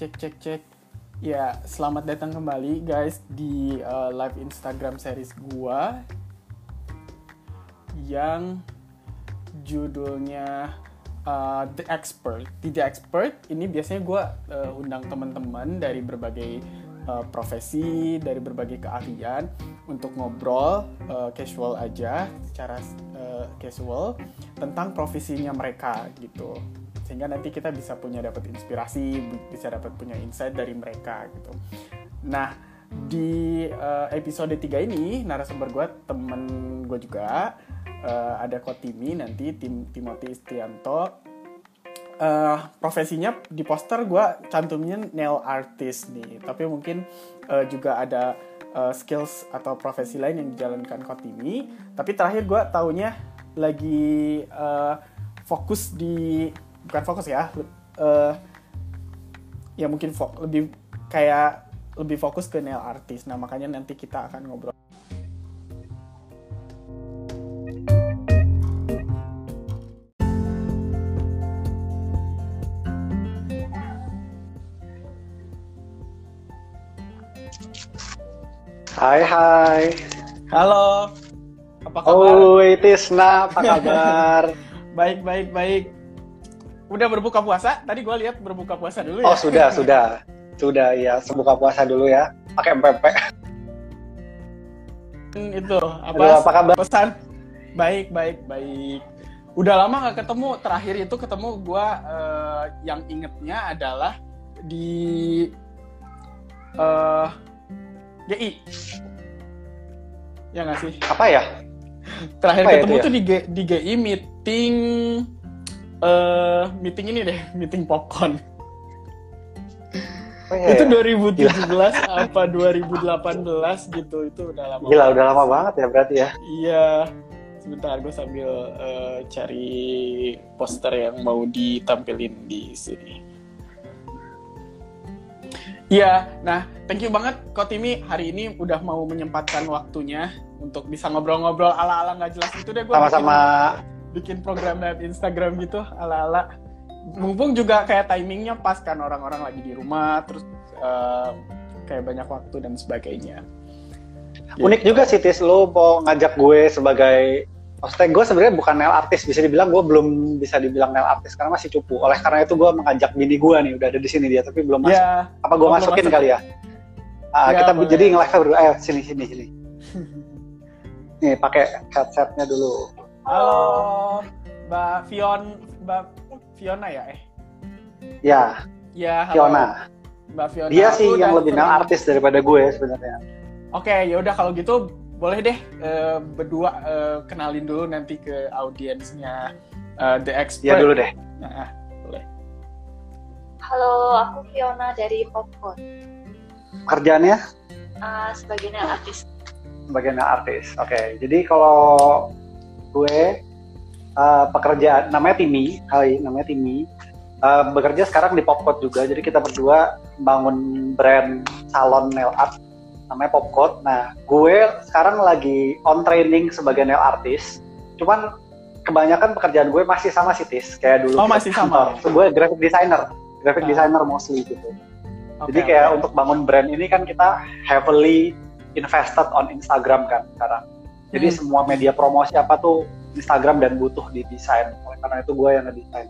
Cek cek cek. Ya, selamat datang kembali guys di uh, live Instagram series gua yang judulnya uh, The Expert. Di The Expert ini biasanya gua uh, undang teman-teman dari berbagai uh, profesi, dari berbagai keahlian untuk ngobrol uh, casual aja, secara uh, casual tentang profesinya mereka gitu sehingga nanti kita bisa punya dapat inspirasi bisa dapat punya insight dari mereka gitu. Nah di uh, episode 3 ini narasumber gue temen gue juga uh, ada Kotimi nanti tim Timothy Istianto uh, profesinya di poster gue cantumnya nail artist nih tapi mungkin uh, juga ada uh, skills atau profesi lain yang dijalankan Kotimi tapi terakhir gue taunya lagi uh, fokus di bukan fokus ya uh, ya mungkin fo lebih kayak lebih fokus ke nail artist nah makanya nanti kita akan ngobrol Hai hai. Halo. Apa kabar? Oh, Tisna, apa kabar? baik, baik, baik. Udah berbuka puasa? Tadi gue lihat berbuka puasa dulu ya. Oh sudah sudah sudah ya berbuka puasa dulu ya pakai MPP. Itu apa? Aduh, apa kabar? Pesan baik baik baik. Udah lama nggak ketemu. Terakhir itu ketemu gue uh, yang ingetnya adalah di uh, eh, GI. Ya nggak sih? Apa ya? Terakhir apa ketemu ya tuh ya? di, di GI meeting uh, meeting ini deh, meeting popcorn. Oh, iya, itu 2017 iya. apa 2018 gitu itu udah lama gila udah lama banget ya berarti ya? Iya. Sebentar gue sambil uh, cari poster yang mau ditampilin di sini. Iya nah thank you banget Kotimi. Hari ini udah mau menyempatkan waktunya untuk bisa ngobrol-ngobrol ala-ala nggak jelas. Itu deh gue sama-sama bikin program live Instagram gitu ala-ala mumpung juga kayak timingnya pas kan orang-orang lagi di rumah terus uh, kayak banyak waktu dan sebagainya unik juga sih Tis lo mau ngajak gue sebagai Maksudnya gue sebenarnya bukan nail artis, bisa dibilang gue belum bisa dibilang nail artis karena masih cupu. Oleh karena itu gue mengajak bini gue nih, udah ada di sini dia, tapi belum masuk. Ya, Apa gue masukin masuk. kali ya? Uh, ya kita boleh. jadi nge-live berdua. Ayo sini sini sini. nih pakai headsetnya dulu. Halo, Mbak Fion, Mbak Fiona ya eh? Ya. Ya, halo. Fiona. Mbak Fiona. Dia sih yang lebih kenal artis daripada gue sebenarnya. Oke, okay, ya udah kalau gitu boleh deh uh, berdua uh, kenalin dulu nanti ke audiensnya uh, The Expert. Iya dulu deh. Nah, boleh. Halo, aku Fiona dari Popcorn. Kerjaannya? Uh, sebagai artis. Sebagai artis, oke. Okay. Jadi kalau gue uh, pekerjaan namanya Timi kali namanya Timi. Uh, bekerja sekarang di Popcode juga jadi kita berdua bangun brand salon nail art namanya Popcode nah gue sekarang lagi on training sebagai nail artist cuman kebanyakan pekerjaan gue masih sama sih Tis. Kayak dulu oh masih sama. so, gue graphic designer graphic uh. designer mostly gitu. Okay, jadi kayak okay. untuk bangun brand ini kan kita heavily invested on Instagram kan sekarang jadi hmm. semua media promosi apa tuh Instagram dan butuh di desain. Oleh karena itu gue yang ngedesain.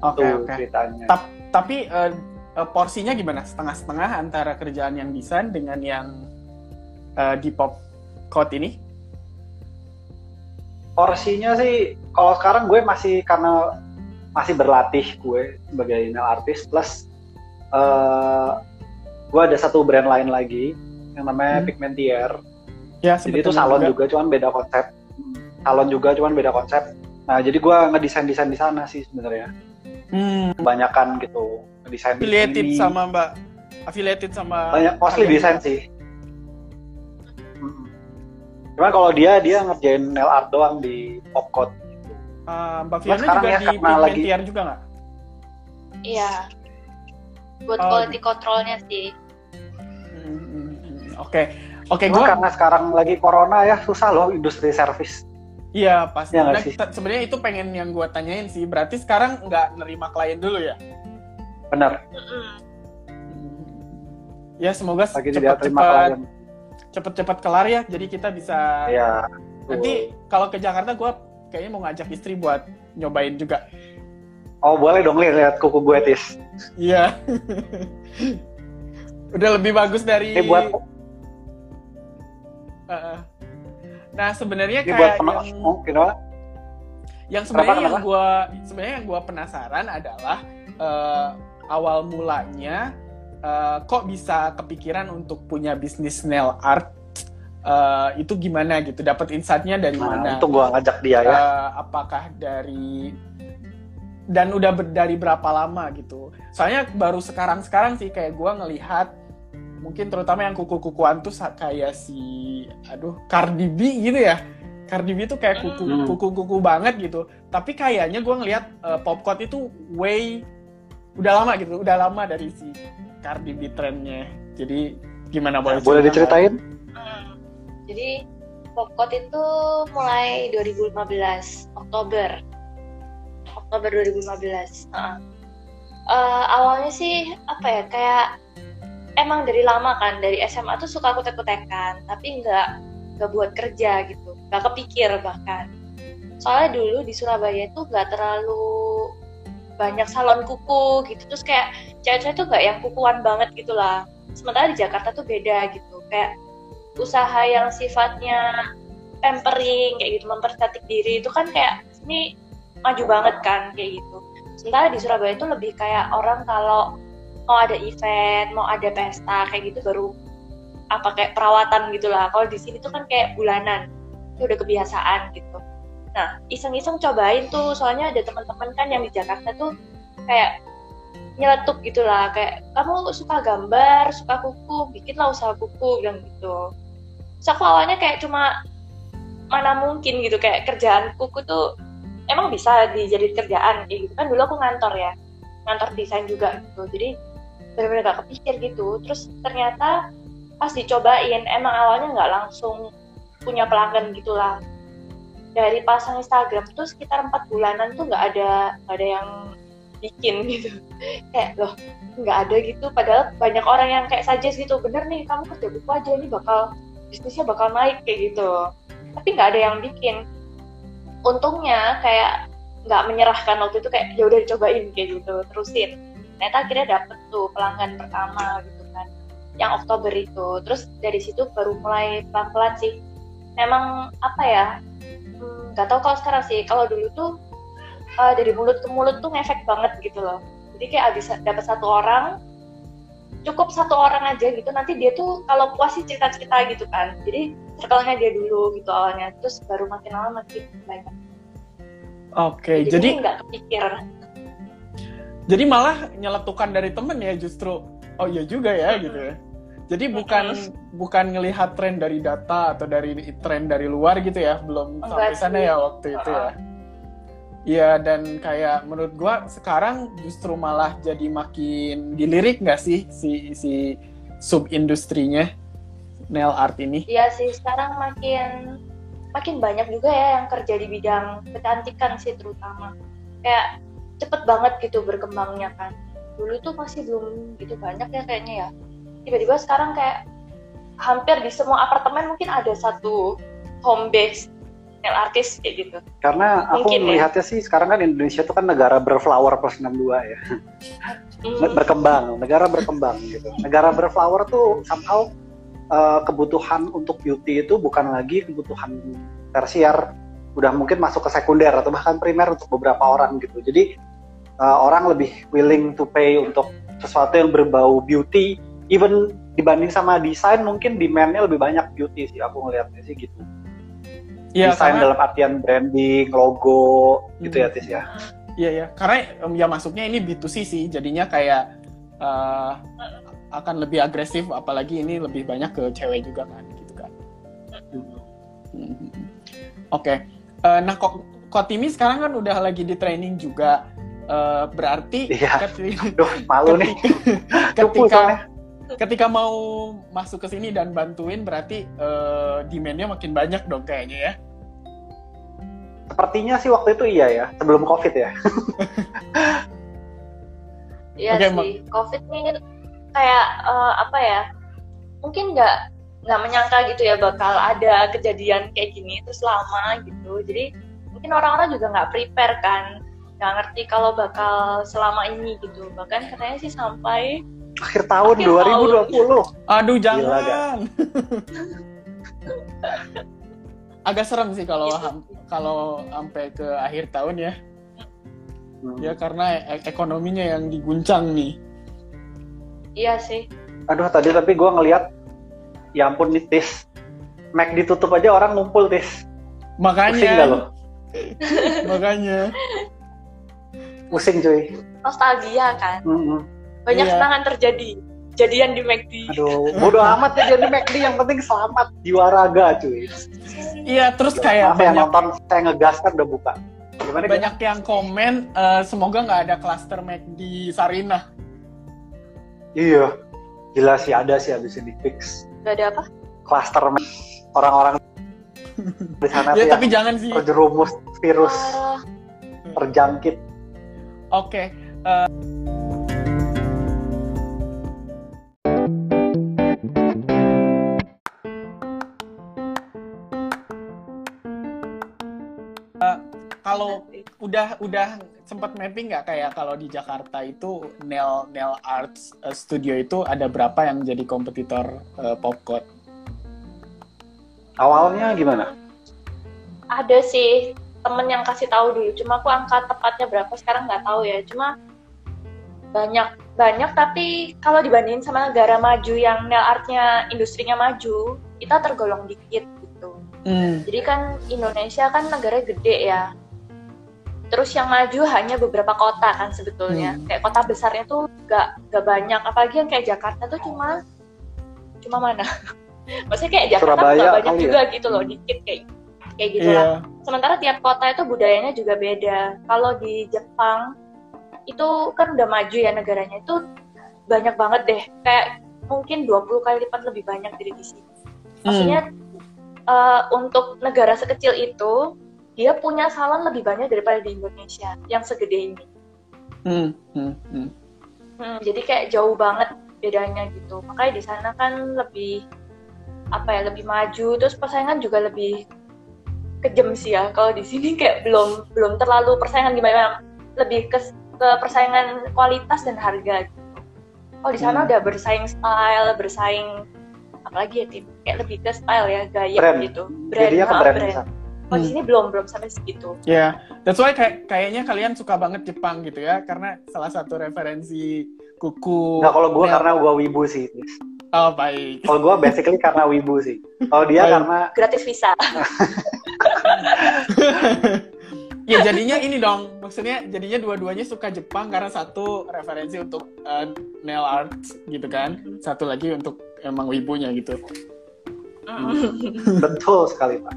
Oke okay, okay. ceritanya. Ta tapi uh, porsinya gimana? Setengah-setengah antara kerjaan yang desain dengan yang uh, di pop code ini? Porsinya sih kalau sekarang gue masih karena masih berlatih gue sebagai nail artist plus uh, gue ada satu brand lain lagi yang namanya hmm. Pigmentier Ya, jadi itu salon juga. juga, cuman beda konsep. Salon juga, cuman beda konsep. Nah, jadi gue ngedesain desain di sana sih sebenarnya. Hmm. Kebanyakan gitu ngedesain. Affiliated ini. sama Mbak. Affiliated sama. Banyak mostly desain sih. Hmm. Cuman kalau dia dia ngerjain nail art doang di Popcode. Gitu. Uh, Mbak Fiona juga ya, di Pigmentier juga nggak? Iya. Buat oh. quality controlnya sih. Hmm, hmm, hmm. Oke. Okay Oke, okay, gua karena sekarang lagi corona ya susah loh industri service. Iya pasti. Ya, nah, sebenarnya itu pengen yang gue tanyain sih. Berarti sekarang nggak nerima klien dulu ya? benar Mm-mm. Ya semoga cepat-cepat klien cepet-cepet kelar ya. Jadi kita bisa ya nanti kalau ke Jakarta gue kayaknya mau ngajak istri buat nyobain juga. oh boleh dong lihat lihat kuku gue tis Iya. Udah lebih bagus dari. ini buat Nah sebenarnya buat kayak penonton yang oh, kenapa yang sebenarnya yang gue sebenarnya yang gue penasaran adalah eh, awal mulanya eh, kok bisa kepikiran untuk punya bisnis nail art? Eh, itu gimana gitu? Dapat insightnya dari nah, mana? itu gue ngajak dia ya. Apakah dari dan udah ber- dari berapa lama gitu? Soalnya baru sekarang sekarang sih kayak gue ngelihat mungkin terutama yang kuku-kukuan tuh kayak si aduh Cardi B gitu ya Cardi B tuh kayak kuku Hmm. kuku-kuku banget gitu tapi kayaknya gue ngelihat eh, popcorn itu way udah lama gitu udah lama dari si Cardi B trennya jadi gimana boleh boleh cerita? diceritain Hmm. Jadi Popcode itu mulai 2015 Oktober. Oktober 2015. Heeh. Eh, awalnya sih apa ya kayak emang dari lama kan dari SMA tuh suka kutek-kutekan tapi nggak nggak buat kerja gitu nggak kepikir bahkan. Soalnya dulu di Surabaya tuh nggak terlalu banyak salon kuku gitu terus kayak cewek-cewek tuh nggak yang kukuan banget gitu lah. Sementara di Jakarta tuh beda gitu kayak usaha yang sifatnya pampering kayak gitu mempercantik diri itu kan kayak ini maju banget kan kayak gitu. Sementara di Surabaya itu lebih kayak orang kalau mau ada event mau ada pesta kayak gitu baru apa kayak perawatan gitulah. Kalau di sini tuh kan kayak bulanan itu udah kebiasaan gitu. Nah iseng-iseng cobain tuh soalnya ada teman-teman kan yang di Jakarta tuh kayak nyeletuk gitulah kayak kamu suka gambar suka kuku bikinlah usaha kuku bilang gitu. Terus aku awalnya kayak cuma mana mungkin gitu kayak kerjaan kuku tuh emang bisa dijadiin kerjaan kayak gitu. Kan dulu aku ngantor ya ngantor desain juga gitu. Jadi benar-benar gak kepikir gitu. Terus ternyata pas dicobain emang awalnya nggak langsung punya pelanggan gitulah. Dari pasang Instagram tuh sekitar empat bulanan tuh nggak ada nggak ada yang bikin gitu. Kayak loh nggak ada gitu. Padahal banyak orang yang kayak suggest gitu bener nih kamu kerja buku aja ini bakal bisnisnya bakal naik kayak gitu. Tapi nggak ada yang bikin. Untungnya kayak nggak menyerahkan waktu itu kayak ya udah dicobain kayak gitu terusin ternyata akhirnya dapet tuh pelanggan pertama gitu kan yang Oktober itu. Terus dari situ baru mulai pelan-pelan sih. Memang apa ya hmm, nggak tahu kalau sekarang sih. Kalau dulu tuh uh, dari mulut ke mulut tuh ngefek banget gitu loh. Jadi kayak abis dapat satu orang cukup satu orang aja gitu. Nanti dia tuh kalau puas sih cerita-cerita gitu kan. Jadi circle-nya dia dulu gitu awalnya. Terus baru makin lama makin banyak. Oke, jadi nggak kepikir jadi malah nyeletukan dari temen ya justru oh iya juga ya gitu ya. Jadi bukan bukan ngelihat tren dari data atau dari tren dari luar gitu ya belum sampai Enggak sana ya waktu itu ya. Iya dan kayak menurut gua sekarang justru malah jadi makin dilirik nggak sih si si sub industrinya nail art ini? Iya sih sekarang makin makin banyak juga ya yang kerja di bidang kecantikan sih terutama. Kayak cepet banget gitu berkembangnya kan dulu tuh masih belum gitu banyak ya kayaknya ya tiba-tiba sekarang kayak hampir di semua apartemen mungkin ada satu home base nail artist kayak gitu Karena aku Mungkin ya. melihatnya sih sekarang kan Indonesia itu kan negara berflower plus 62 ya. Hmm, Berkembang, negara berkembang gitu. Negara berflower tuh somehow uh, kebutuhan untuk beauty itu bukan lagi kebutuhan tersier, udah mungkin masuk ke sekunder atau bahkan primer untuk beberapa orang gitu. Jadi uh, orang lebih willing to pay untuk sesuatu yang berbau beauty, even dibanding sama desain mungkin demand-nya lebih banyak beauty sih aku ngelihatnya sih gitu. Iya desain karena dalam artian branding, logo gitu Hmm. ya Tis ya. Iya ya, karena ya masuknya ini B2C sih, jadinya kayak eh, akan lebih agresif, apalagi ini lebih banyak ke cewek juga kan, gitu kan. Mhm. Oke, Eh, nah kok Kotimi sekarang kan udah lagi di training juga, Eh, berarti Iya. keti- Duh, malu nih. ketika ketika, ketika mau masuk ke sini dan bantuin, berarti eh, demand-nya makin banyak dong kayaknya ya. Sepertinya sih waktu itu iya ya, sebelum Covid ya. Iya Oke, sih, COVID nih kayak eh, apa ya? Mungkin nggak nggak menyangka gitu ya bakal ada kejadian kayak gini terus lama gitu. Jadi mungkin orang-orang juga nggak prepare kan, nggak ngerti kalau bakal selama ini gitu. Bahkan katanya sih sampai Akhir tahun Akhir tahun. 2020. Aduh Gila, jangan. Agak serem sih kalau Gitu. ham- kalau sampai ke akhir tahun ya. Hmm. Ya karena e- ekonominya yang diguncang nih. iya sih. Aduh tadi tapi gue ngeliat, ya ampun nih Tis, Mac ditutup aja orang ngumpul Tis. Pusing gak lo? Makanya, makanya. Pusing cuy. Nostalgia kan. Mm-mm. Banyak Iya. serangan terjadi. Jadian di McD. Aduh, bodo amat ya jadi McD yang penting selamat jiwa raga cuy. Iya, terus kayak Apa yang banyak nonton saya ngegas kan udah buka. Gimana banyak yang komen eh, semoga nggak ada klaster Mac di Sarinah. Iya, gila sih ada sih abis ini fix. Gak ada apa? Cluster Mac. orang-orang di sana Ya tapi yang jangan sih. terjerumus virus Parah. terjangkit. Oke. eh, kalau udah udah sempat mapping nggak kayak kalau di Jakarta itu Nail Nail Arts eh, Studio itu ada berapa yang jadi kompetitor eh, Popcode? Awalnya gimana? ada sih temen yang kasih tahu dulu. Cuma aku angka tepatnya berapa sekarang nggak tahu ya. Cuma banyak banyak. Tapi kalau dibandingin sama negara maju yang nail artnya industrinya maju kita tergolong dikit gitu. Hmm. jadi kan Indonesia kan negaranya gede ya. Terus yang maju hanya beberapa kota kan sebetulnya. Hmm. kayak kota besarnya tuh gak gak banyak. Apalagi yang kayak Jakarta tuh cuma cuma mana? Maksudnya kayak Jakarta Surabaya nggak banyak kali ya? juga gitu loh dikit kayak kayak gitu lah Iya. sementara tiap kota itu budayanya juga beda. Kalau di Jepang itu kan udah maju ya negaranya itu banyak banget deh. Kayak mungkin 20 kali lipat lebih banyak dari di sini. Maksudnya eh, untuk negara sekecil itu dia punya salon lebih banyak daripada di Indonesia yang segede ini. Hmm. Hmm. Hmm. Hmm, jadi kayak jauh banget bedanya gitu. Makanya di sana kan lebih apa ya lebih maju terus persaingan juga lebih kejam sih ya. Kalau di sini kayak belum belum terlalu persaingan gimana lebih ke, ke persaingan kualitas dan harga gitu. Kalau di sana Hmm. udah bersaing style, bersaing apalagi ya tim kayak lebih ke style ya gaya Brand. gitu. Jadinya ke ah, brand bisa. Kalau di sini belum belum sampai segitu. Ya, that's why kayak kayaknya kalian suka banget Jepang gitu ya, karena salah satu referensi kuku. Nggak kalau gue karena gue wibu sih. Oh baik. Kalau gue basically karena wibu sih. Kalau dia Baik. karena Gratis visa. ya jadinya ini dong, maksudnya jadinya dua-duanya suka Jepang karena satu referensi untuk uh, nail art gitu kan, satu lagi untuk emang wibunya gitu. betul sekali pak.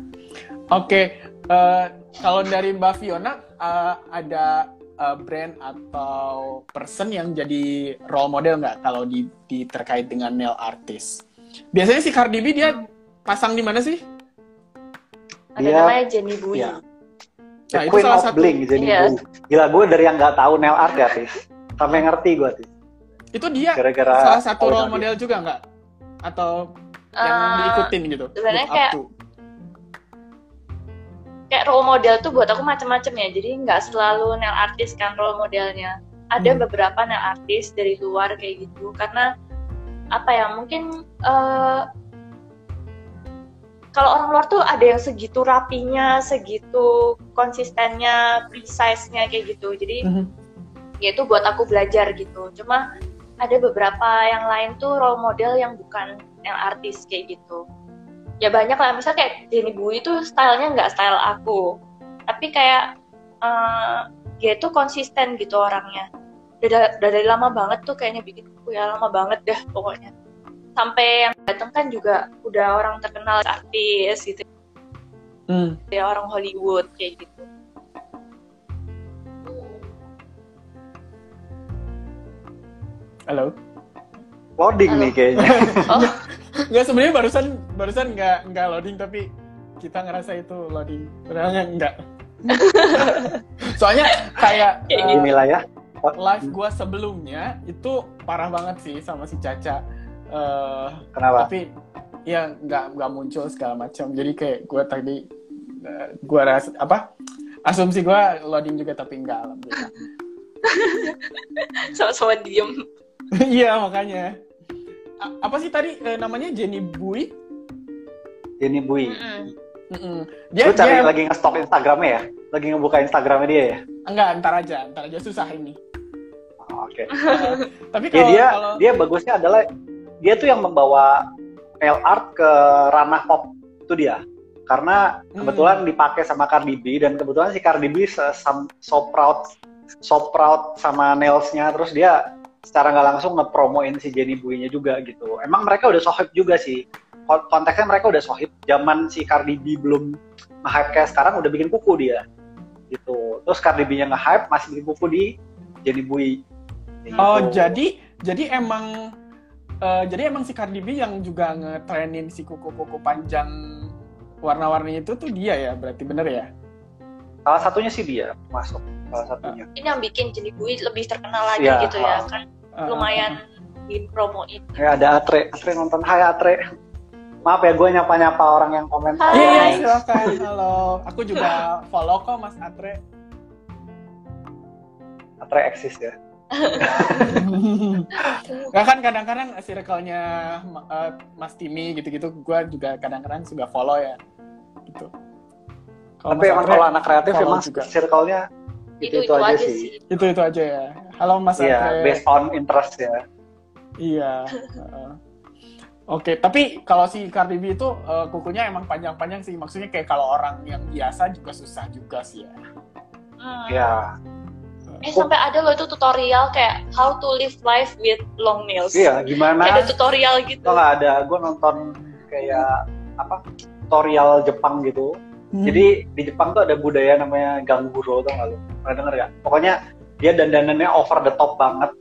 Oke, eh, kalau dari Mbak Fiona eh, ada eh, brand atau person yang jadi role model nggak kalau di, di terkait dengan nail artist? Biasanya si Cardi B dia pasang di mana sih? Ada Dia- namanya Jenny Bui. Iya. Nah, The itu Queen salah of satu. Bling jadi Iya. Bu. Gila gue dari yang nggak tahu nail art ya Tis. Sampai ngerti gue Tis. Itu dia Gara-gara salah satu tahu role sama dia. model juga nggak? Atau yang Eh, diikutin gitu? sebenarnya kayak- to? Kayak role model tuh buat aku macam-macam ya. Jadi nggak selalu nail artist kan role modelnya. Ada Hmm. beberapa nail artist dari luar kayak gitu. Karena apa ya mungkin eh, kalau orang luar tuh ada yang segitu rapinya segitu konsistennya precise-nya kayak gitu. Jadi Mhm. ya itu buat aku belajar gitu. Cuma ada beberapa yang lain tuh role model yang bukan yang artis kayak gitu ya banyak lah misalnya kayak Denny Bui itu stylenya nggak style aku tapi kayak eh, dia tuh konsisten gitu orangnya udah, da- udah dari lama banget tuh kayaknya bikin buku ya lama banget dah pokoknya sampai yang datang kan juga udah orang terkenal artis gitu Hmm. ya orang Hollywood kayak gitu Halo. Loading Halo. nih kayaknya. oh Nggak sebenarnya barusan barusan nggak nggak loading tapi kita ngerasa itu loading. Sebenarnya enggak. Soalnya kayak Kayak eh, Inilah ya. live gua sebelumnya itu parah banget sih sama si Caca. Eh, Kenapa? tapi ya nggak nggak muncul segala macam. Jadi kayak gua tadi eh, gua rasa apa? Asumsi gua loading juga tapi enggak alhamdulillah. Sama-sama diem. Iya makanya. Apa sih tadi eh, namanya Jenny Bui? Jenny Bui. Mm-mm. Mm-mm. Dia, Lu cari dia lagi nge-stalk Instagramnya ya? Lagi ngebuka Instagramnya dia ya? enggak ntar aja, ntar aja susah ini. Oh, Oke. Eh, tapi Ya kalau dia kalau dia bagusnya adalah dia tuh yang membawa nail art ke ranah pop itu dia. Karena Hmm. kebetulan dipakai sama Cardi B dan kebetulan si Cardi B sam- so proud so proud sama nailsnya terus dia secara nggak langsung ngepromoin si Jenny Bui-nya juga gitu. Emang mereka udah sohib juga sih. Kon- Konteksnya mereka udah sohib. Zaman si Cardi B belum nge-hype kayak sekarang udah bikin kuku dia. Gitu. Terus Cardi B-nya nge-hype masih bikin kuku di Jenny Bui. Gitu. Oh jadi jadi emang eh, jadi emang si Cardi B yang juga ngetrenin si kuku-kuku panjang warna-warni itu tuh dia ya berarti bener ya? Salah satunya sih dia masuk salah satunya. Ini yang bikin Jenny Bui lebih terkenal lagi Iya, gitu ya ah. kan Eh, lumayan dipromoin. Ya ada Atre, Atre nonton. Hai Atre. Maaf ya gue nyapa-nyapa orang yang komen. Hai. Iya Hai. silakan. Halo, aku juga follow kok Mas Atre. Atre eksis ya. Nggak kan kadang-kadang circle-nya eh, Mas Timi gitu-gitu, gue juga kadang-kadang suka follow ya. Gitu. Kalau Tapi emang kalau anak kreatif emang juga. circle-nya itu, itu, aja, sih. itu itu aja ya. Halo Mas Iya, Atre. based on interest ya. Iya. heeh. Oke, tapi kalau si Cardi B itu eh, kukunya emang panjang-panjang sih. Maksudnya kayak kalau orang yang biasa juga susah juga sih ya. Hmm. Ya, Eh sampai ada loh itu tutorial kayak how to live life with long nails. iya gimana? Kayak ada tutorial gitu. Itu nggak ada. Gue nonton kayak apa tutorial Jepang gitu. Hmm. Jadi di Jepang tuh ada budaya namanya ganguro tau nggak lu? Pernah denger gak? Pokoknya dia dandanannya over the top banget.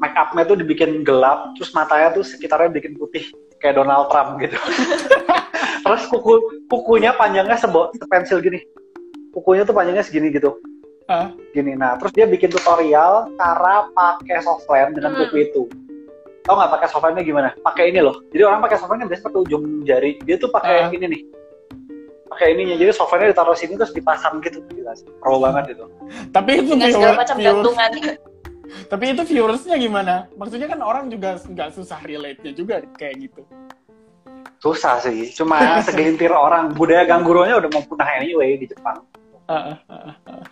Make upnya tuh dibikin gelap, terus matanya tuh sekitarnya bikin putih kayak Donald Trump gitu. terus kuku kukunya panjangnya sebo sepensil gini. Kukunya tuh panjangnya segini gitu. Ah. Gini. Nah, terus dia bikin tutorial cara pakai softline dengan Hmm. kuku itu. Tau nggak pakai softline gimana? Pakai ini loh. Jadi orang pakai softline kan biasanya pakai ujung jari. Dia tuh pakai Ah. ini nih. Pakai ininya. Jadi softline ditaruh sini terus dipasang gitu. Gila sih. Pro banget itu. Tapi itu Dengan segala macam gantungan. Tapi itu viewersnya gimana? Maksudnya kan orang juga nggak susah relate-nya juga kayak gitu. Susah sih. Cuma segelintir orang. Budaya gangguronya udah mau punah anyway di Jepang. Ah, ah, ah, ah.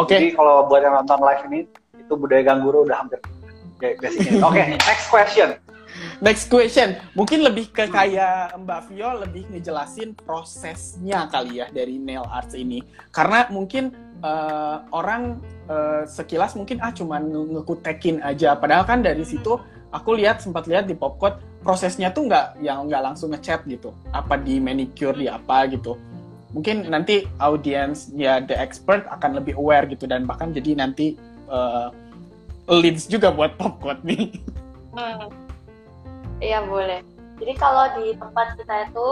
Oke, Jadi kalau buat yang nonton live ini, itu budaya gangguro udah hampir ya, basicnya. Oke, next question. Next question. Mungkin lebih ke kayak Mbak Vio lebih ngejelasin prosesnya kali ya dari nail arts ini. Karena mungkin eh, orang eh, sekilas mungkin ah cuman nge- ngekutekin aja. Padahal kan dari situ aku lihat sempat lihat di Popcode prosesnya tuh nggak yang nggak langsung ngechat gitu. Apa di manicure di apa gitu. Mungkin nanti audiens ya the expert akan lebih aware gitu dan bahkan jadi nanti eh, leads juga buat Popcode nih. Hmm. Iya boleh. Jadi kalau di tempat kita itu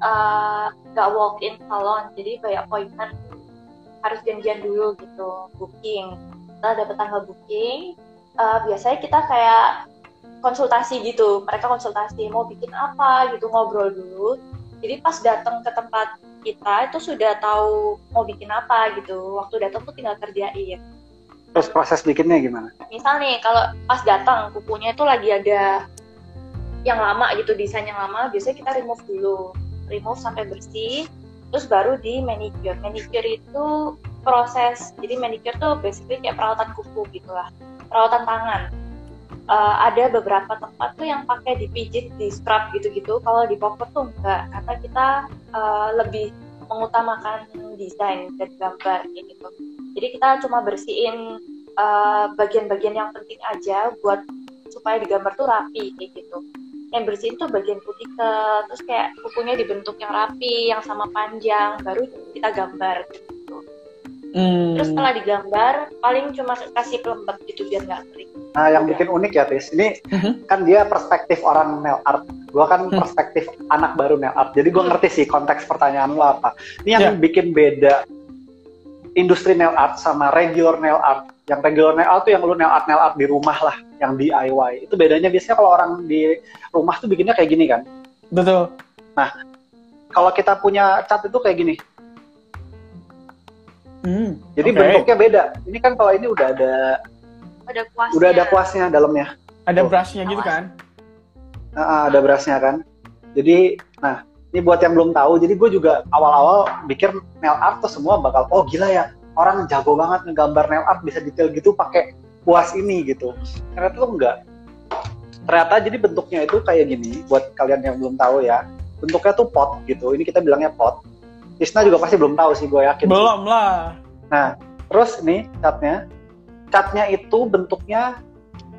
eh, nggak walk-in salon, jadi by appointment harus janjian dulu gitu, booking. Setelah dapat tanggal booking, eh, biasanya kita kayak konsultasi gitu. Mereka konsultasi mau bikin apa gitu, ngobrol dulu. Jadi pas datang ke tempat kita itu sudah tahu mau bikin apa gitu. Waktu datang tuh tinggal kerjain Terus proses bikinnya gimana? misal nih kalau pas datang kukunya itu lagi ada yang lama gitu desain yang lama biasanya kita remove dulu. Remove sampai bersih terus baru di manicure. Manicure itu proses jadi manicure tuh basically kayak perawatan kuku gitu lah perawatan tangan. Eh, ada beberapa tempat tuh yang pakai dipijit di scrub gitu-gitu. Kalau di popper tuh enggak karena kita eh, lebih mengutamakan desain dan gambar gitu. Jadi kita cuma bersihin eh, bagian-bagian yang penting aja buat supaya di gambar tuh rapi kayak gitu. Yang bersihin tuh bagian putih ke terus kayak kukunya dibentuk yang rapi, yang sama panjang, baru kita gambar gitu. Hmm. Terus setelah digambar paling cuma kasih pelembab gitu biar nggak kering. Nah, yang Udah. bikin unik ya, Tis. Ini Mhm. kan dia perspektif orang nail art. Gua kan Hmm. perspektif anak baru nail art. Jadi gua Hmm. ngerti sih konteks pertanyaan lo apa. Ini yang Ya. bikin beda industri nail art sama regular nail art Yang regular nail art tuh yang lu nail art nail art di rumah lah, yang DIY. Itu bedanya biasanya kalau orang di rumah tuh bikinnya kayak gini kan. Betul. Kalau kita punya cat itu kayak gini. Hmm. Jadi Oke. bentuknya beda. Ini kan kalau ini udah ada Ada kuasnya. udah ada kuasnya dalamnya. Ada Tuh. brushnya gitu kan? Nah, ada berasnya kan. Jadi, nah ini buat yang belum tahu. Jadi gue juga awal-awal mikir nail art tuh semua bakal oh gila ya orang jago banget ngegambar nail art bisa detail gitu pakai kuas ini gitu. Ternyata tuh enggak. Ternyata jadi bentuknya itu kayak gini. Buat kalian yang belum tahu ya, bentuknya tuh pot gitu. Ini kita bilangnya pot. Tisna juga pasti belum tahu sih, gue yakin. Belum lah. Terus nih catnya, catnya itu bentuknya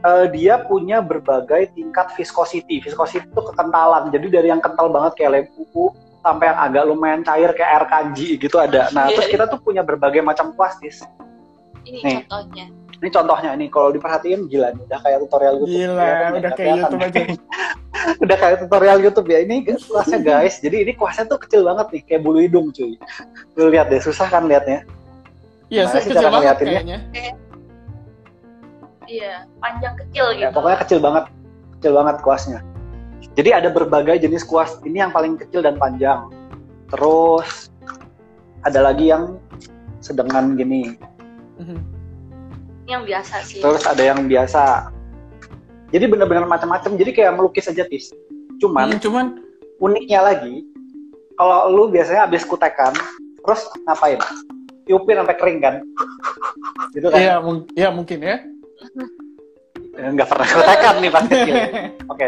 eh, dia punya berbagai tingkat viscosity. Viscosity itu kekentalan. Jadi dari yang kental banget kayak lem kuku sampai yang agak lumayan cair kayak air kanji gitu ada. Nah, terus kita tuh punya berbagai macam plastis. Ini Nih. contohnya. Ini contohnya nih kalau diperhatiin gila nih, udah kayak tutorial YouTube. Gila, ya, udah kayak YouTube aja. udah kayak tutorial YouTube ya. Ini kuasnya guys. Jadi ini kuasnya tuh kecil banget nih, kayak bulu hidung cuy. Lu lihat deh, susah kan liatnya. Iya, sih kecil cara banget kayaknya. Iya, panjang kecil gitu. Ya, pokoknya kecil banget, kecil banget kuasnya. Jadi ada berbagai jenis kuas. Ini yang paling kecil dan panjang. Terus ada lagi yang sedengan gini. Mhm. Yang biasa sih. Terus ada yang biasa. Jadi benar-benar macam-macam. Jadi kayak melukis aja tis. Cuman Hmm, cuman uniknya lagi, kalau lu biasanya habis kutekan, terus ngapain? Tiupin sampai kering kan? Gitu kan? iya mung- iya mungkin ya. Eh, nggak pernah kutekan nih pas kecil. Oke.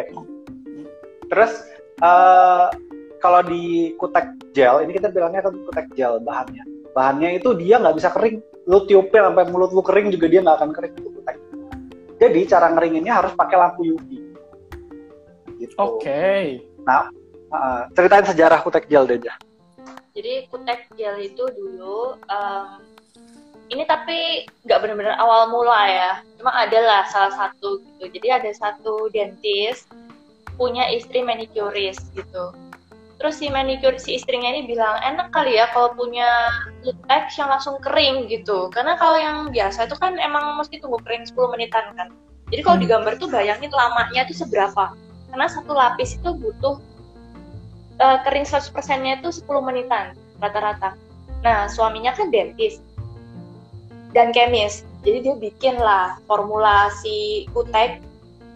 Terus eh kalau di kutek gel, ini kita bilangnya kan kutek gel bahannya. Bahannya itu dia nggak bisa kering. Lu tiupin sampai mulut lu kering juga dia nggak akan kering. Jadi cara ngeringinnya harus pakai lampu UV. Gitu. Oke. Eh, ceritain sejarah kutek gel deh, Jah. Jadi kutek gel itu dulu em, ini tapi nggak benar-benar awal mula ya. Cuma adalah salah satu gitu. Jadi ada satu dentist punya istri manicurist gitu. Terus si manicure si istrinya ini bilang enak kali ya kalau punya kutek yang langsung kering gitu. Karena kalau yang biasa itu kan emang mesti tunggu kering 10 menitan kan. Jadi kalau Hmm. digambar tuh bayangin lamanya itu seberapa. Karena satu lapis itu butuh eh, kering 100%-nya itu 10 menitan rata-rata. Nah, suaminya kan dentist dan kemis. Jadi dia bikin lah formulasi kutek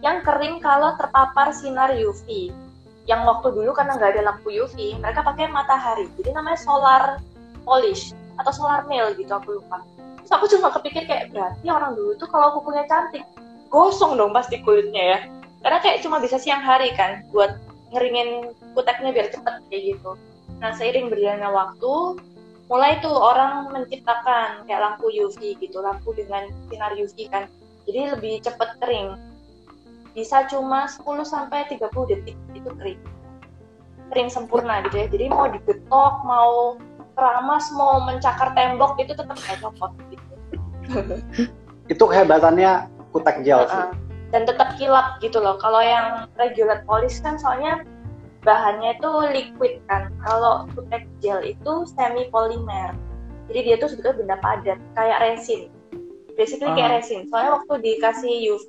yang kering kalau terpapar sinar UV. Yang waktu dulu karena nggak ada lampu UV, mereka pakai matahari. Jadi namanya solar polish atau solar nail gitu aku lupa. Terus aku cuma kepikir kayak berarti orang dulu tuh kalau kukunya cantik, gosong dong pasti kulitnya ya. Karena kayak cuma bisa siang hari kan buat ngeringin kuteknya biar cepet kayak gitu. Nah seiring berjalannya waktu, mulai tuh orang menciptakan kayak lampu UV gitu, lampu dengan sinar UV kan. Jadi lebih cepet kering. Bisa cuma 10 sampai 30 detik itu kering. Kering sempurna gitu ya. Jadi mau digetok, mau keramas, mau mencakar tembok itu tetap kayak copot gitu. Itu kehebatannya kutek gel sih. Dan tetap kilap gitu loh. Kalau yang regular polish kan soalnya bahannya itu liquid kan. Kalau kutek gel itu semi polimer. Jadi dia tuh sebetulnya benda padat kayak resin. Basically Ah. kayak resin. Soalnya waktu dikasih UV,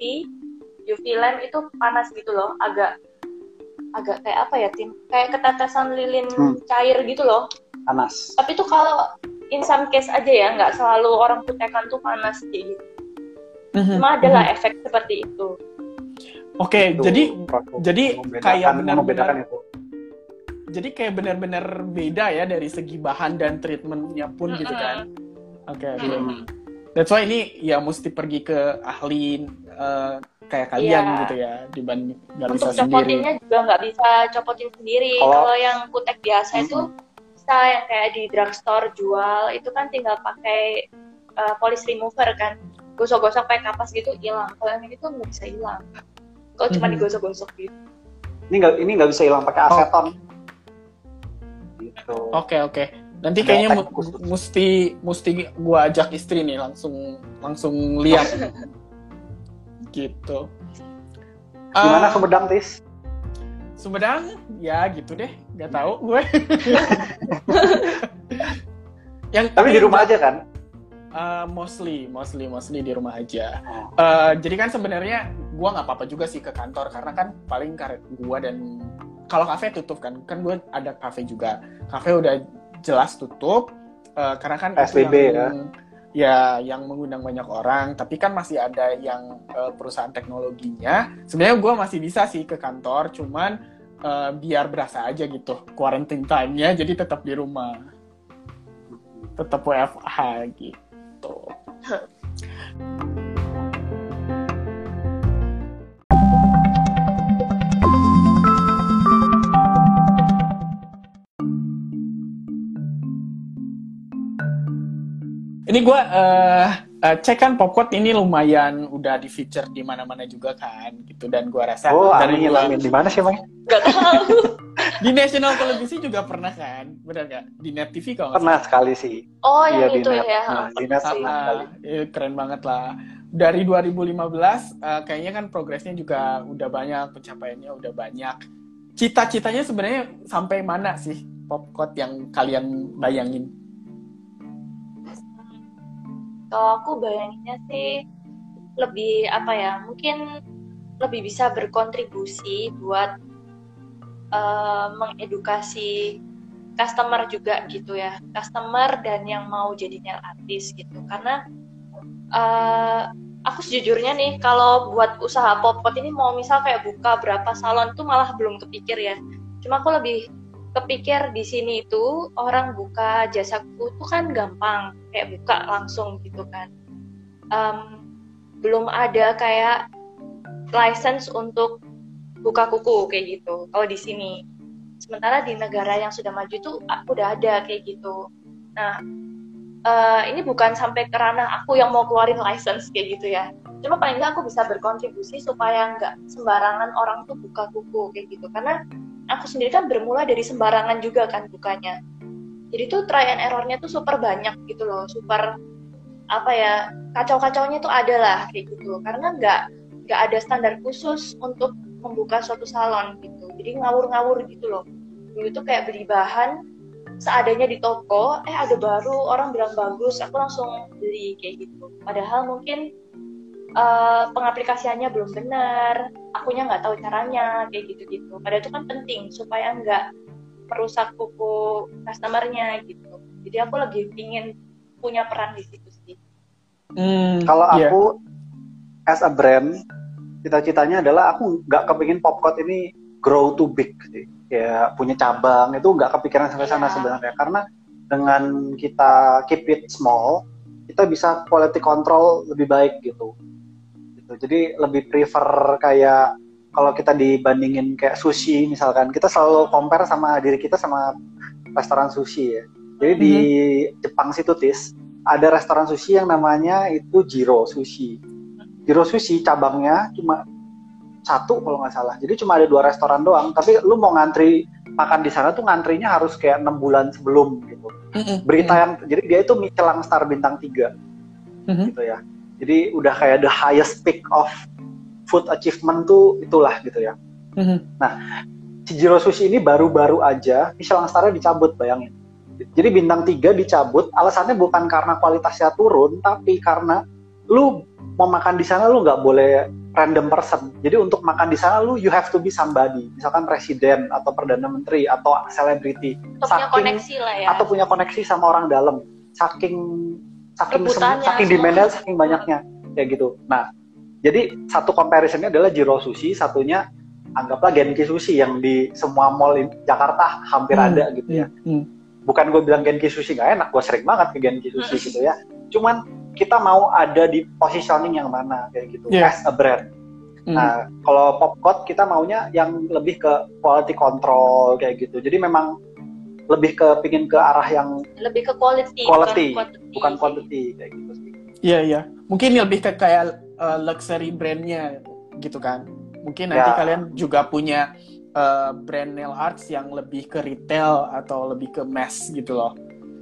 UV lamp itu panas gitu loh, agak agak kayak apa ya tim? Kayak ketetesan lilin Hmm. cair gitu loh. Panas. Tapi itu kalau in some case aja ya, nggak selalu orang kutekan tuh panas gitu. Mhm. Cuma adalah efek seperti itu. Oke, Itu jadi produk jadi kayak benar-benar- membedakan itu. jadi kayak benar-benar beda ya dari segi bahan dan treatmentnya pun gitu kan. Oke, oke. Mm-mm. That's why ini ya mesti pergi ke ahli eh, kayak kalian Iya. gitu ya dibanding nggak bisa untuk sendiri. copotinnya juga nggak bisa copotin sendiri. Kalau- Kalau yang kutek biasa itu bisa yang kayak di drugstore jual itu kan tinggal pakai uh, polish remover kan, gosok-gosok pakai kapas gitu hilang. Kalau yang ini tuh nggak bisa hilang. Kalau cuma digosok-gosok gitu. Ini nggak ini nggak bisa hilang pakai Oh. aseton. Gitu. Oke oke. Nanti Ada kayaknya mu- mesti mesti gua ajak istri nih langsung langsung lihat. gitu. Gimana Eh, Sumedang tis? Sumedang ya gitu deh, nggak tahu gue. yang Tapi di rumah aja kan? uh, mostly, mostly, mostly di rumah aja. Uh, jadi kan sebenarnya gue nggak apa-apa juga sih ke kantor karena kan paling karet gue dan kalau kafe tutup kan, kan gue ada kafe juga. Kafe udah jelas tutup uh, karena kan itu PSBB ya. Ya yang mengundang banyak orang. Tapi kan masih ada yang uh, perusahaan teknologinya. Sebenarnya gue masih bisa sih ke kantor, cuman uh, biar berasa aja gitu quarantine time-nya, jadi tetap di rumah, tetap WFH gitu. Ini gue uh, uh, cek kan Popcode ini lumayan udah di feature di mana-mana juga kan gitu dan gue rasa Oh, dari amin, amin. Di mana sih? Gak tahu. di national televisi juga pernah kan benar gak di net TV kalau nggak Pernah salah. sekali sih. Oh, Iya, yang di itu net. ya. Nah, di net sekali. eh, keren banget lah dari 2015 eh, kayaknya kan progresnya juga udah banyak pencapaiannya udah banyak cita-citanya sebenarnya sampai mana sih Popcode yang kalian bayangin Kalau aku bayanginnya sih lebih apa ya? Mungkin lebih bisa berkontribusi buat eh, mengedukasi customer juga gitu ya, customer dan yang mau jadi nail artist gitu. Karena eh, aku sejujurnya nih kalau buat usaha popot ini mau misal kayak buka berapa salon tuh malah belum kepikir ya. Cuma aku lebih kepikir di sini itu orang buka jasaku tuh kan gampang kayak buka langsung gitu kan. Em, belum ada kayak license untuk buka kuku kayak gitu kalau di sini. Sementara di negara yang sudah maju itu ah, udah ada kayak gitu. Nah eh, ini bukan sampai ke ranah aku yang mau keluarin license kayak gitu ya. Cuma paling nggak aku bisa berkontribusi supaya nggak sembarangan orang tuh buka kuku kayak gitu. Karena aku sendiri kan bermula dari sembarangan juga kan bukanya jadi tuh try and errornya tuh super banyak gitu loh super apa ya kacau-kacaunya tuh ada lah kayak gitu. Karena nggak nggak ada standar khusus untuk membuka suatu salon gitu. Jadi ngawur-ngawur gitu loh. Dulu tuh kayak beli bahan seadanya di toko eh ada baru orang bilang bagus aku langsung beli kayak gitu. Padahal mungkin eh, pengaplikasiannya belum benar akunya nggak tahu caranya kayak gitu-gitu padahal itu kan penting supaya nggak merusak kuku customernya gitu jadi aku lebih ingin punya peran di situ sih Hmm, Kalau iya. aku as a brand, cita-citanya adalah aku nggak kepingin Popcode ini grow too big sih. Ya punya cabang itu nggak kepikiran sampai sana Iya. sebenarnya karena dengan kita keep it small, kita bisa quality control lebih baik gitu. Gitu. Jadi lebih prefer kayak kalau kita dibandingin kayak sushi misalkan, kita selalu compare sama diri kita sama restoran sushi ya. Jadi di Jepang situ tis ada restoran sushi yang namanya itu Jiro Sushi. Jiro Sushi cabangnya cuma satu kalau nggak salah. Jadi cuma ada dua restoran doang. Tapi lu mau ngantri makan di sana tuh ngantrinya harus kayak enam bulan sebelum gitu. Mm-mm. Berita yang jadi dia itu Michelin Star bintang 3 Mhm. gitu ya. Jadi udah kayak the highest peak of food achievement tuh itulah gitu ya. Mhm. Si Jiro Sushi ini baru-baru aja Michelin Star-nya dicabut bayangin. Jadi bintang 3 dicabut, alasannya bukan karena kualitasnya turun, tapi karena lu mau makan di sana lu nggak boleh random person. Jadi untuk makan di sana lu you have to be somebody, misalkan presiden atau perdana menteri atau selebriti Atau punya koneksi lah ya atau punya koneksi sama orang dalam. Saking saking Rebutannya saking demandnya saking banyaknya kayak gitu. Nah, jadi satu comparisonnya adalah Jiro Sushi, satunya anggaplah Genki Sushi yang di semua mall in Jakarta hampir Hmm. ada gitu ya Hmm. bukan gue bilang Genki Sushi nggak enak, gue sering banget ke Genki Sushi Hmm. gitu ya. Cuman kita mau ada di positioning yang mana kayak gitu, Yeah. as a brand. Hmm. Nah, kalau Popcode kita maunya yang lebih ke quality control kayak gitu. Jadi memang lebih ke pingin ke arah yang lebih ke quality, Quality, bukan quantity. bukan quantity kayak gitu sih. Iya iya. Mungkin lebih ke kayak uh, luxury brandnya gitu kan. Mungkin nanti Ya. kalian juga punya uh, brand nail arts yang lebih ke retail atau lebih ke mass gitu loh.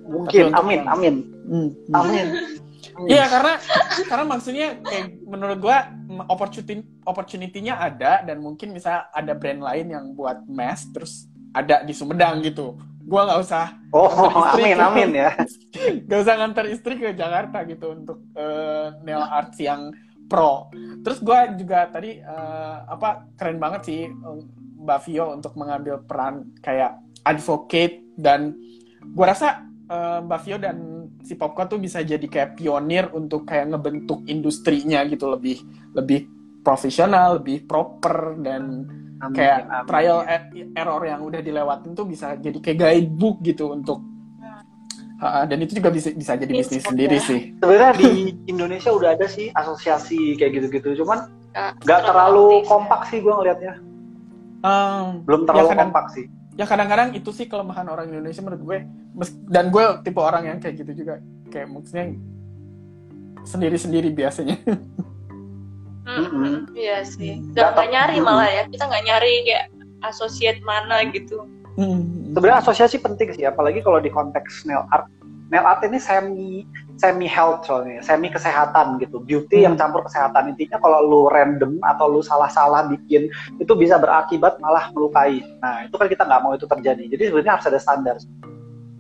Mungkin, amin, yang- amin, Hmm. amin. Iya karena karena maksudnya kayak menurut gua opportunity opportunity-nya ada dan mungkin misalnya ada brand lain yang buat mass terus ada di Sumedang gitu. Gue nggak usah Oh, amin amin ya. gak usah nganter istri ke Jakarta gitu untuk eh, nail art yang pro. Terus gue juga tadi eh, apa keren banget sih eh, Mbak Vio untuk mengambil peran kayak advocate dan gue rasa eh, Mbak Vio dan si Popcorn tuh bisa jadi kayak pionir untuk kayak ngebentuk industrinya gitu lebih lebih profesional, lebih proper dan Amin, kayak amin. trial and error yang udah dilewatin tuh bisa jadi kayak guidebook gitu untuk Uh, dan itu juga bisa bisa jadi bisnis juga. sendiri sih. Sebenarnya di Indonesia udah ada sih asosiasi kayak gitu-gitu, cuman Nggak terlalu ya. kompak sih gue ngelihatnya. Um, Belum terlalu kadang- kompak sih. ya kadang-kadang itu sih kelemahan orang Indonesia menurut gue. Dan gue tipe orang yang kayak gitu juga. Kayak maksudnya sendiri-sendiri biasanya. Iya sih. Hmm. Nggak nggak nyari malah ya. Kita nggak nyari kayak asosiat mana gitu. Hmm. Sebenarnya asosiasi penting sih, apalagi kalau di konteks nail art. Nail art ini semi semi health soalnya, semi kesehatan gitu. Beauty Hmm. yang campur kesehatan. Intinya kalau lu random atau lu salah-salah bikin itu bisa berakibat malah melukai. Nah itu kan kita nggak mau itu terjadi. Jadi sebenarnya harus ada standar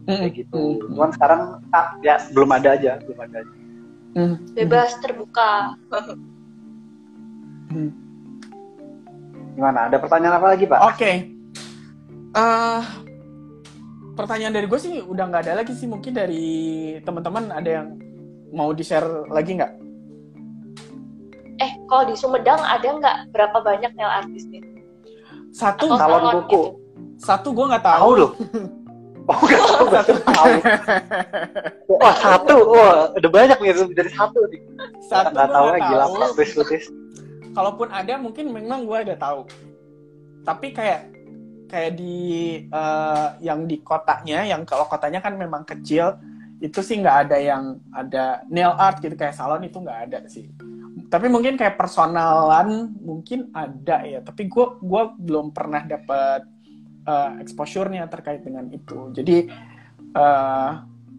Hmm. kayak gitu. Hmm. Cuman sekarang ah, ya belum ada aja, belum ada aja. Hmm. Bebas terbuka. Hmm. Gimana? Ada pertanyaan apa lagi Pak? Oke. Eh, pertanyaan dari gue sih udah nggak ada lagi sih. Mungkin dari teman-teman ada yang mau di-share lagi nggak? Eh, kalau di Sumedang ada nggak berapa banyak nail artisnya? Satu, Atau Salon salon kuku. gitu? satu gue nggak tahu. Tahu loh. Oh nggak tahu, nggak tahu. Wah satu, wah ada banyak nih dari satu nih. Satu nggak gue tahu nggak ya gila tahu. Kalaupun ada mungkin memang gue ada tahu. Tapi kayak kayak di eh, yang di kotanya yang kalau kotanya kan memang kecil itu sih nggak ada yang ada nail art gitu kayak salon itu nggak ada sih. Tapi mungkin kayak personalan mungkin ada ya tapi gue gua belum pernah dapat eh, exposure-nya terkait dengan itu. Jadi eh,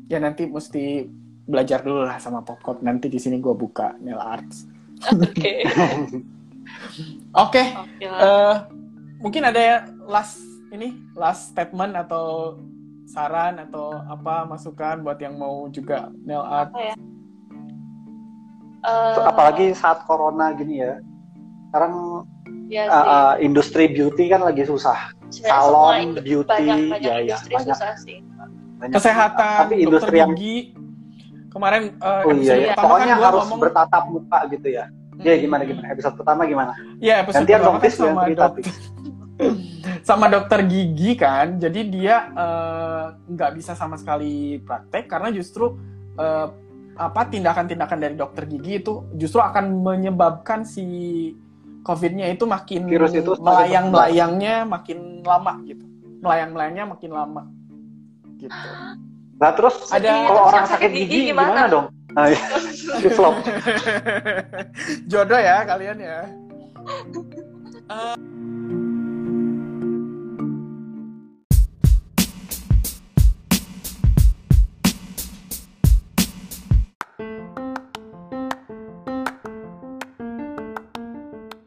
ya nanti mesti belajar dulu lah sama popcorn. Nanti di sini gue buka nail arts Oke. oke. Eh, mungkin ada ya last ini last statement atau saran atau apa masukan buat yang mau juga nail art Apa ya? Eh, Apalagi saat corona gini ya. Sekarang ya uh, sih. uh, industri beauty kan lagi susah. Sebenarnya salon, beauty, banyak banyak ya, ya, industri banyak. susah sih. Banyak. kesehatan Tapi dokter industri yang gigi kemarin eh, oh iya, episode ya. pertama pokoknya kan gua harus ngomong bertatap muka gitu ya. Ya Hmm. gimana gimana episode pertama gimana? Iya, episode Gantian pertama kan sama cerita dok- Tis. sama dokter gigi kan jadi dia eh, nggak bisa sama sekali praktek karena justru eh, apa tindakan-tindakan dari dokter gigi itu justru akan menyebabkan si COVID-nya itu makin Virus itu melayang-melayangnya makin lama gitu melayang-melayangnya makin lama gitu Nah terus Ada- kalau orang sakit sakit gigi, gigi gimana? gimana? dong? Nah, iya. Di flop. jodoh ya kalian ya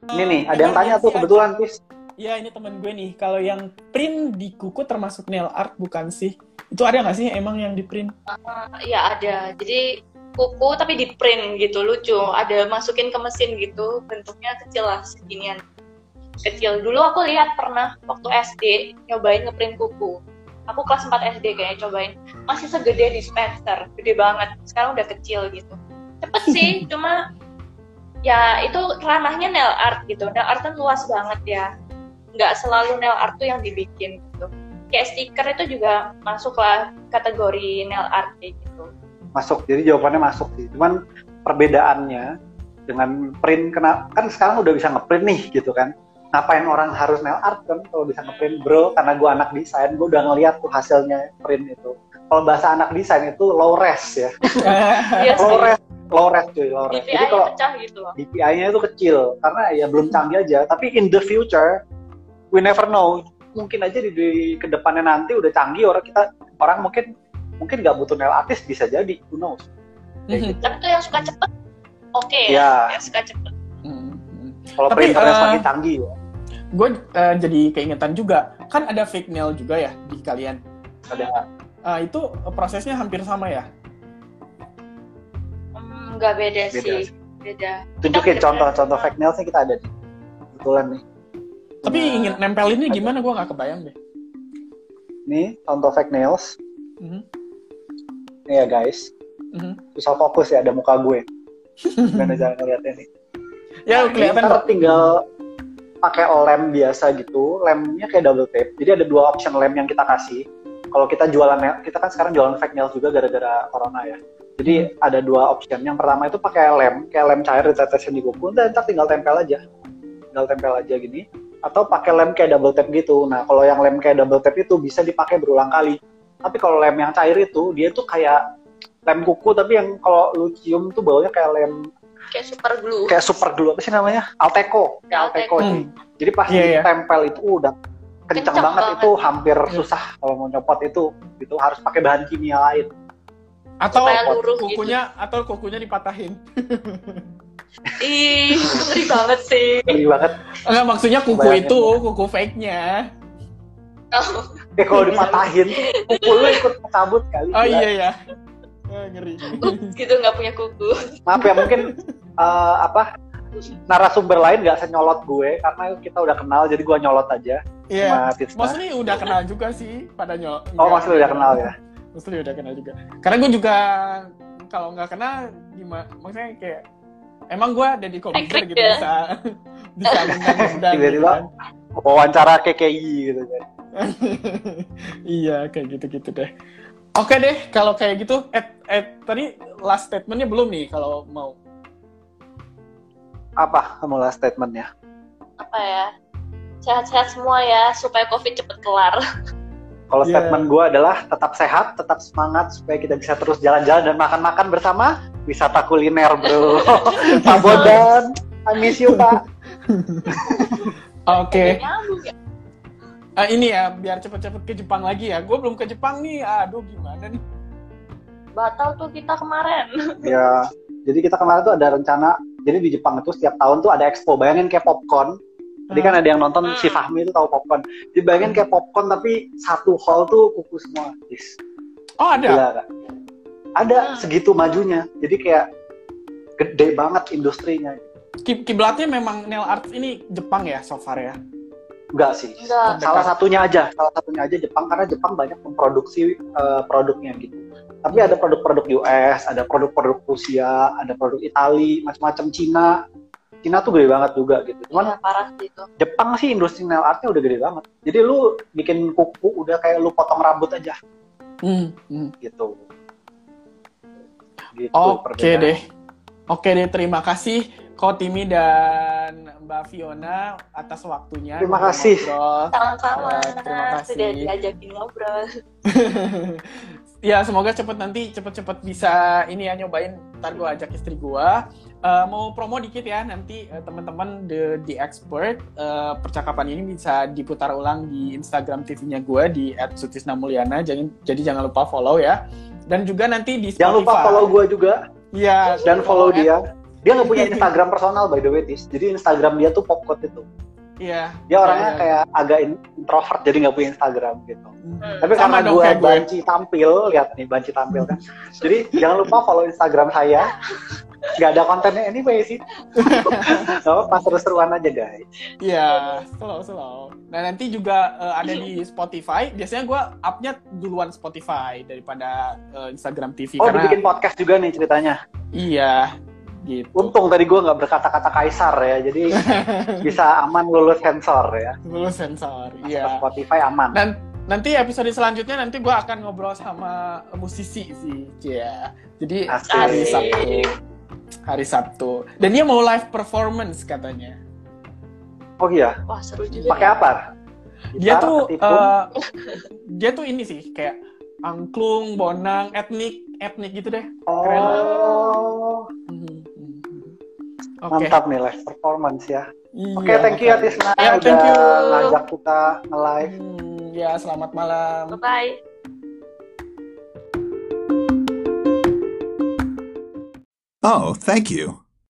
Ini nih, ada yang tanya tuh kebetulan Tis. Iya ini temen gue nih kalau yang print di kuku termasuk nail art bukan sih itu ada nggak sih emang yang di print Iya ada. Jadi kuku tapi di print gitu lucu. Ada masukin ke mesin gitu. Bentuknya kecil lah seginian. Kecil. Dulu aku lihat pernah waktu SD nyobain ngeprint kuku. Aku kelas 4 SD kayaknya cobain. Masih segede dispenser, gede banget. Sekarang udah kecil gitu. Cepet sih, cuma ya itu ranahnya nail art gitu. Nail art kan luas banget ya. Nggak selalu nail art tuh yang dibikin gitu. Kayak stiker itu juga masuklah kategori nail art kayak gitu. Masuk, jadi jawabannya masuk sih. Cuman perbedaannya dengan print, kena, kan sekarang udah bisa ngeprint nih gitu kan. Ngapain orang harus nail art kan kalau bisa ngeprint bro, karena gue anak desain, gue udah ngeliat tuh hasilnya print itu. Kalau bahasa anak desain itu low res ya. Iya low res, low res cuy, low res. Jadi kalau pecah gitu loh. DPI-nya itu kecil karena ya belum canggih aja. Tapi in the future, we never know. Mungkin aja di, di ke depannya nanti udah canggih orang kita orang mungkin mungkin nggak butuh nail artist bisa jadi, who knows? Gitu. Tapi tuh yang suka cepet, oke ya. Iya. Yang suka cepet. Hmm, hmm. Kalau Tapi, printernya eh, semakin canggih ya. gue eh, jadi keingetan juga kan ada fake nail juga ya di kalian ada Ah, itu prosesnya hampir sama ya? Hmm, nggak beda, Beda sih. Beda. tunjukin contoh-contoh fake nailsnya kita ada nih kebetulan nih Tapi Nah, ingin nempelinnya gimana? Gue nggak kebayang deh. nih contoh fake nails. Mhm, nih ya guys. Mhm. susah fokus ya ada muka gue. Gimana jangan ngeliatnya nih? Ya Nah, kelihatan ini ntar tinggal pakai lem biasa gitu. Lemnya kayak double tape. Jadi ada dua option lem yang kita kasih. Kalau kita jualan kita kan sekarang jualan fake nails juga gara-gara corona ya. Jadi ada dua option. Yang pertama itu pakai lem kayak lem cair ditetesin di kuku dan ntar tinggal tempel aja. Tinggal tempel aja gini atau pakai lem kayak double tape gitu nah kalau yang lem kayak double tape itu bisa dipakai berulang kali tapi kalau lem yang cair itu dia tuh kayak lem kuku tapi yang kalau lu cium tuh baunya kayak lem kayak super glue. kayak super glue apa sih namanya Alteco kayak Alteco, Alteco. Hmm. jadi pas Iya, iya. ditempel itu udah kenceng, Kenceng banget, banget. itu hampir susah kalau mau nyopot itu itu harus pakai bahan kimia lain Atau luruh gitu. kukunya atau kukunya dipatahin. Ih, ngeri banget sih. ngeri banget Enggak maksudnya kuku Bayangin itu, ya. kuku fake-nya. Oh, eh kalau dipatahin kuku lu ikut cabut kali Oh iya ya. Eh, ngeri. ups, gitu nggak punya kuku. maaf ya mungkin eh, apa narasumber lain nggak senyolot gue karena kita udah kenal jadi gue nyolot aja Iya. Tisna. Maksudnya udah kenal juga sih pada nyol. oh maksudnya udah kenal ya Maksudnya udah kenal juga. Karena gue juga kalau nggak kenal gimana? Maksudnya kayak emang gue ada di komputer gitu ya. bisa bisa nendang-nendang gitu Tiba-tiba. kan. wawancara KKI gitu kan iya kayak gitu-gitu deh. Oke deh kalau kayak gitu. Eh, eh tadi last statementnya belum nih kalau mau. apa kamu last statementnya Apa ya? Sehat-sehat semua ya, supaya covid cepet kelar. Kalau Iya. statement gue adalah tetap sehat, tetap semangat supaya kita bisa terus jalan-jalan dan makan-makan bersama wisata kuliner, bro. Pak Bodan, I miss you, Pak. Oke. Nyambung ya. Ah, ini ya biar cepet-cepet ke Jepang lagi ya. Gue belum ke Jepang nih. Aduh gimana nih? Batal tuh kita kemarin. Ya, jadi kita kemarin tuh ada rencana, jadi di Jepang itu setiap tahun tuh ada expo, bayangin kayak popcorn. Jadi kan ada yang nonton si Fahmi itu tahu popcorn. Jadi bayangin kayak popcorn tapi satu hall tuh kuku semua. Yes. Oh ada. Gila, Kak. Ada Hmm. segitu majunya. Jadi kayak gede banget industrinya. Ki- Kiblatnya memang nail art ini Jepang ya so far ya. Enggak sih. Enggak. salah satunya aja salah satunya aja Jepang karena Jepang banyak memproduksi eh, produknya gitu tapi ada produk-produk US ada produk-produk Rusia ada produk Itali macam-macam Cina Cina tuh gede banget juga gitu cuman Iya, parah sih itu. Jepang sih industri nail artnya udah gede banget jadi lu bikin kuku udah kayak lu potong rambut aja Hmm, hmm. gitu gitu Oke perbedaan. deh. Oke deh, terima kasih Ko Timi dan Mbak Fiona atas waktunya. Terima kasih. Sama-sama. Ya, terima kasih. Sudah diajakin ngobrol. ya semoga cepet nanti cepet-cepet bisa ini ya nyobain. Ntar gue ajak istri gue. Eh, mau promo dikit ya nanti eh, teman-teman the the expert eh, percakapan ini bisa diputar ulang di Instagram TV-nya gue di @sutisnamulyana. Jadi jadi jangan lupa follow ya. Dan juga nanti di Spotify. jangan lupa follow gue juga Iya, dan follow ya. dia dia nggak punya Instagram personal by the way Tis. jadi Instagram dia tuh popcode itu Iya. dia orangnya Iya. kayak agak in- introvert jadi nggak punya Instagram gitu Hmm. tapi Sama karena gue kayak gue. banci tampil lihat nih banci tampil kan jadi jangan lupa follow Instagram saya nggak ada kontennya anyway sih nggak apa pas seru-seruan aja guys Iya, slow slow. Nah nanti juga eh, ada di Spotify. Biasanya gue upnya duluan Spotify daripada eh, Instagram TV oh karena dibikin podcast juga nih ceritanya iya gitu. untung tadi gue nggak berkata-kata kaisar ya jadi bisa aman lulus sensor ya Lulus sensor. Iya. Spotify aman Dan nanti episode selanjutnya nanti gue akan ngobrol sama musisi sih, ya. Jadi Asik. hari Sabtu, hari Sabtu. Dan dia mau live performance katanya. oh iya Wah, seru juga. pakai ya. apa dia Gitar, tuh ketipung? eh, dia tuh ini sih kayak angklung, bonang, etnik, etnik gitu deh. keren oh hmm, hmm. Oke. mantap nih live performance ya Iya, Oke, thank you ya. Tisna Ya, udah thank you. ngajak kita nge-live. Hmm, ya, selamat malam. Bye-bye. Oh, thank you.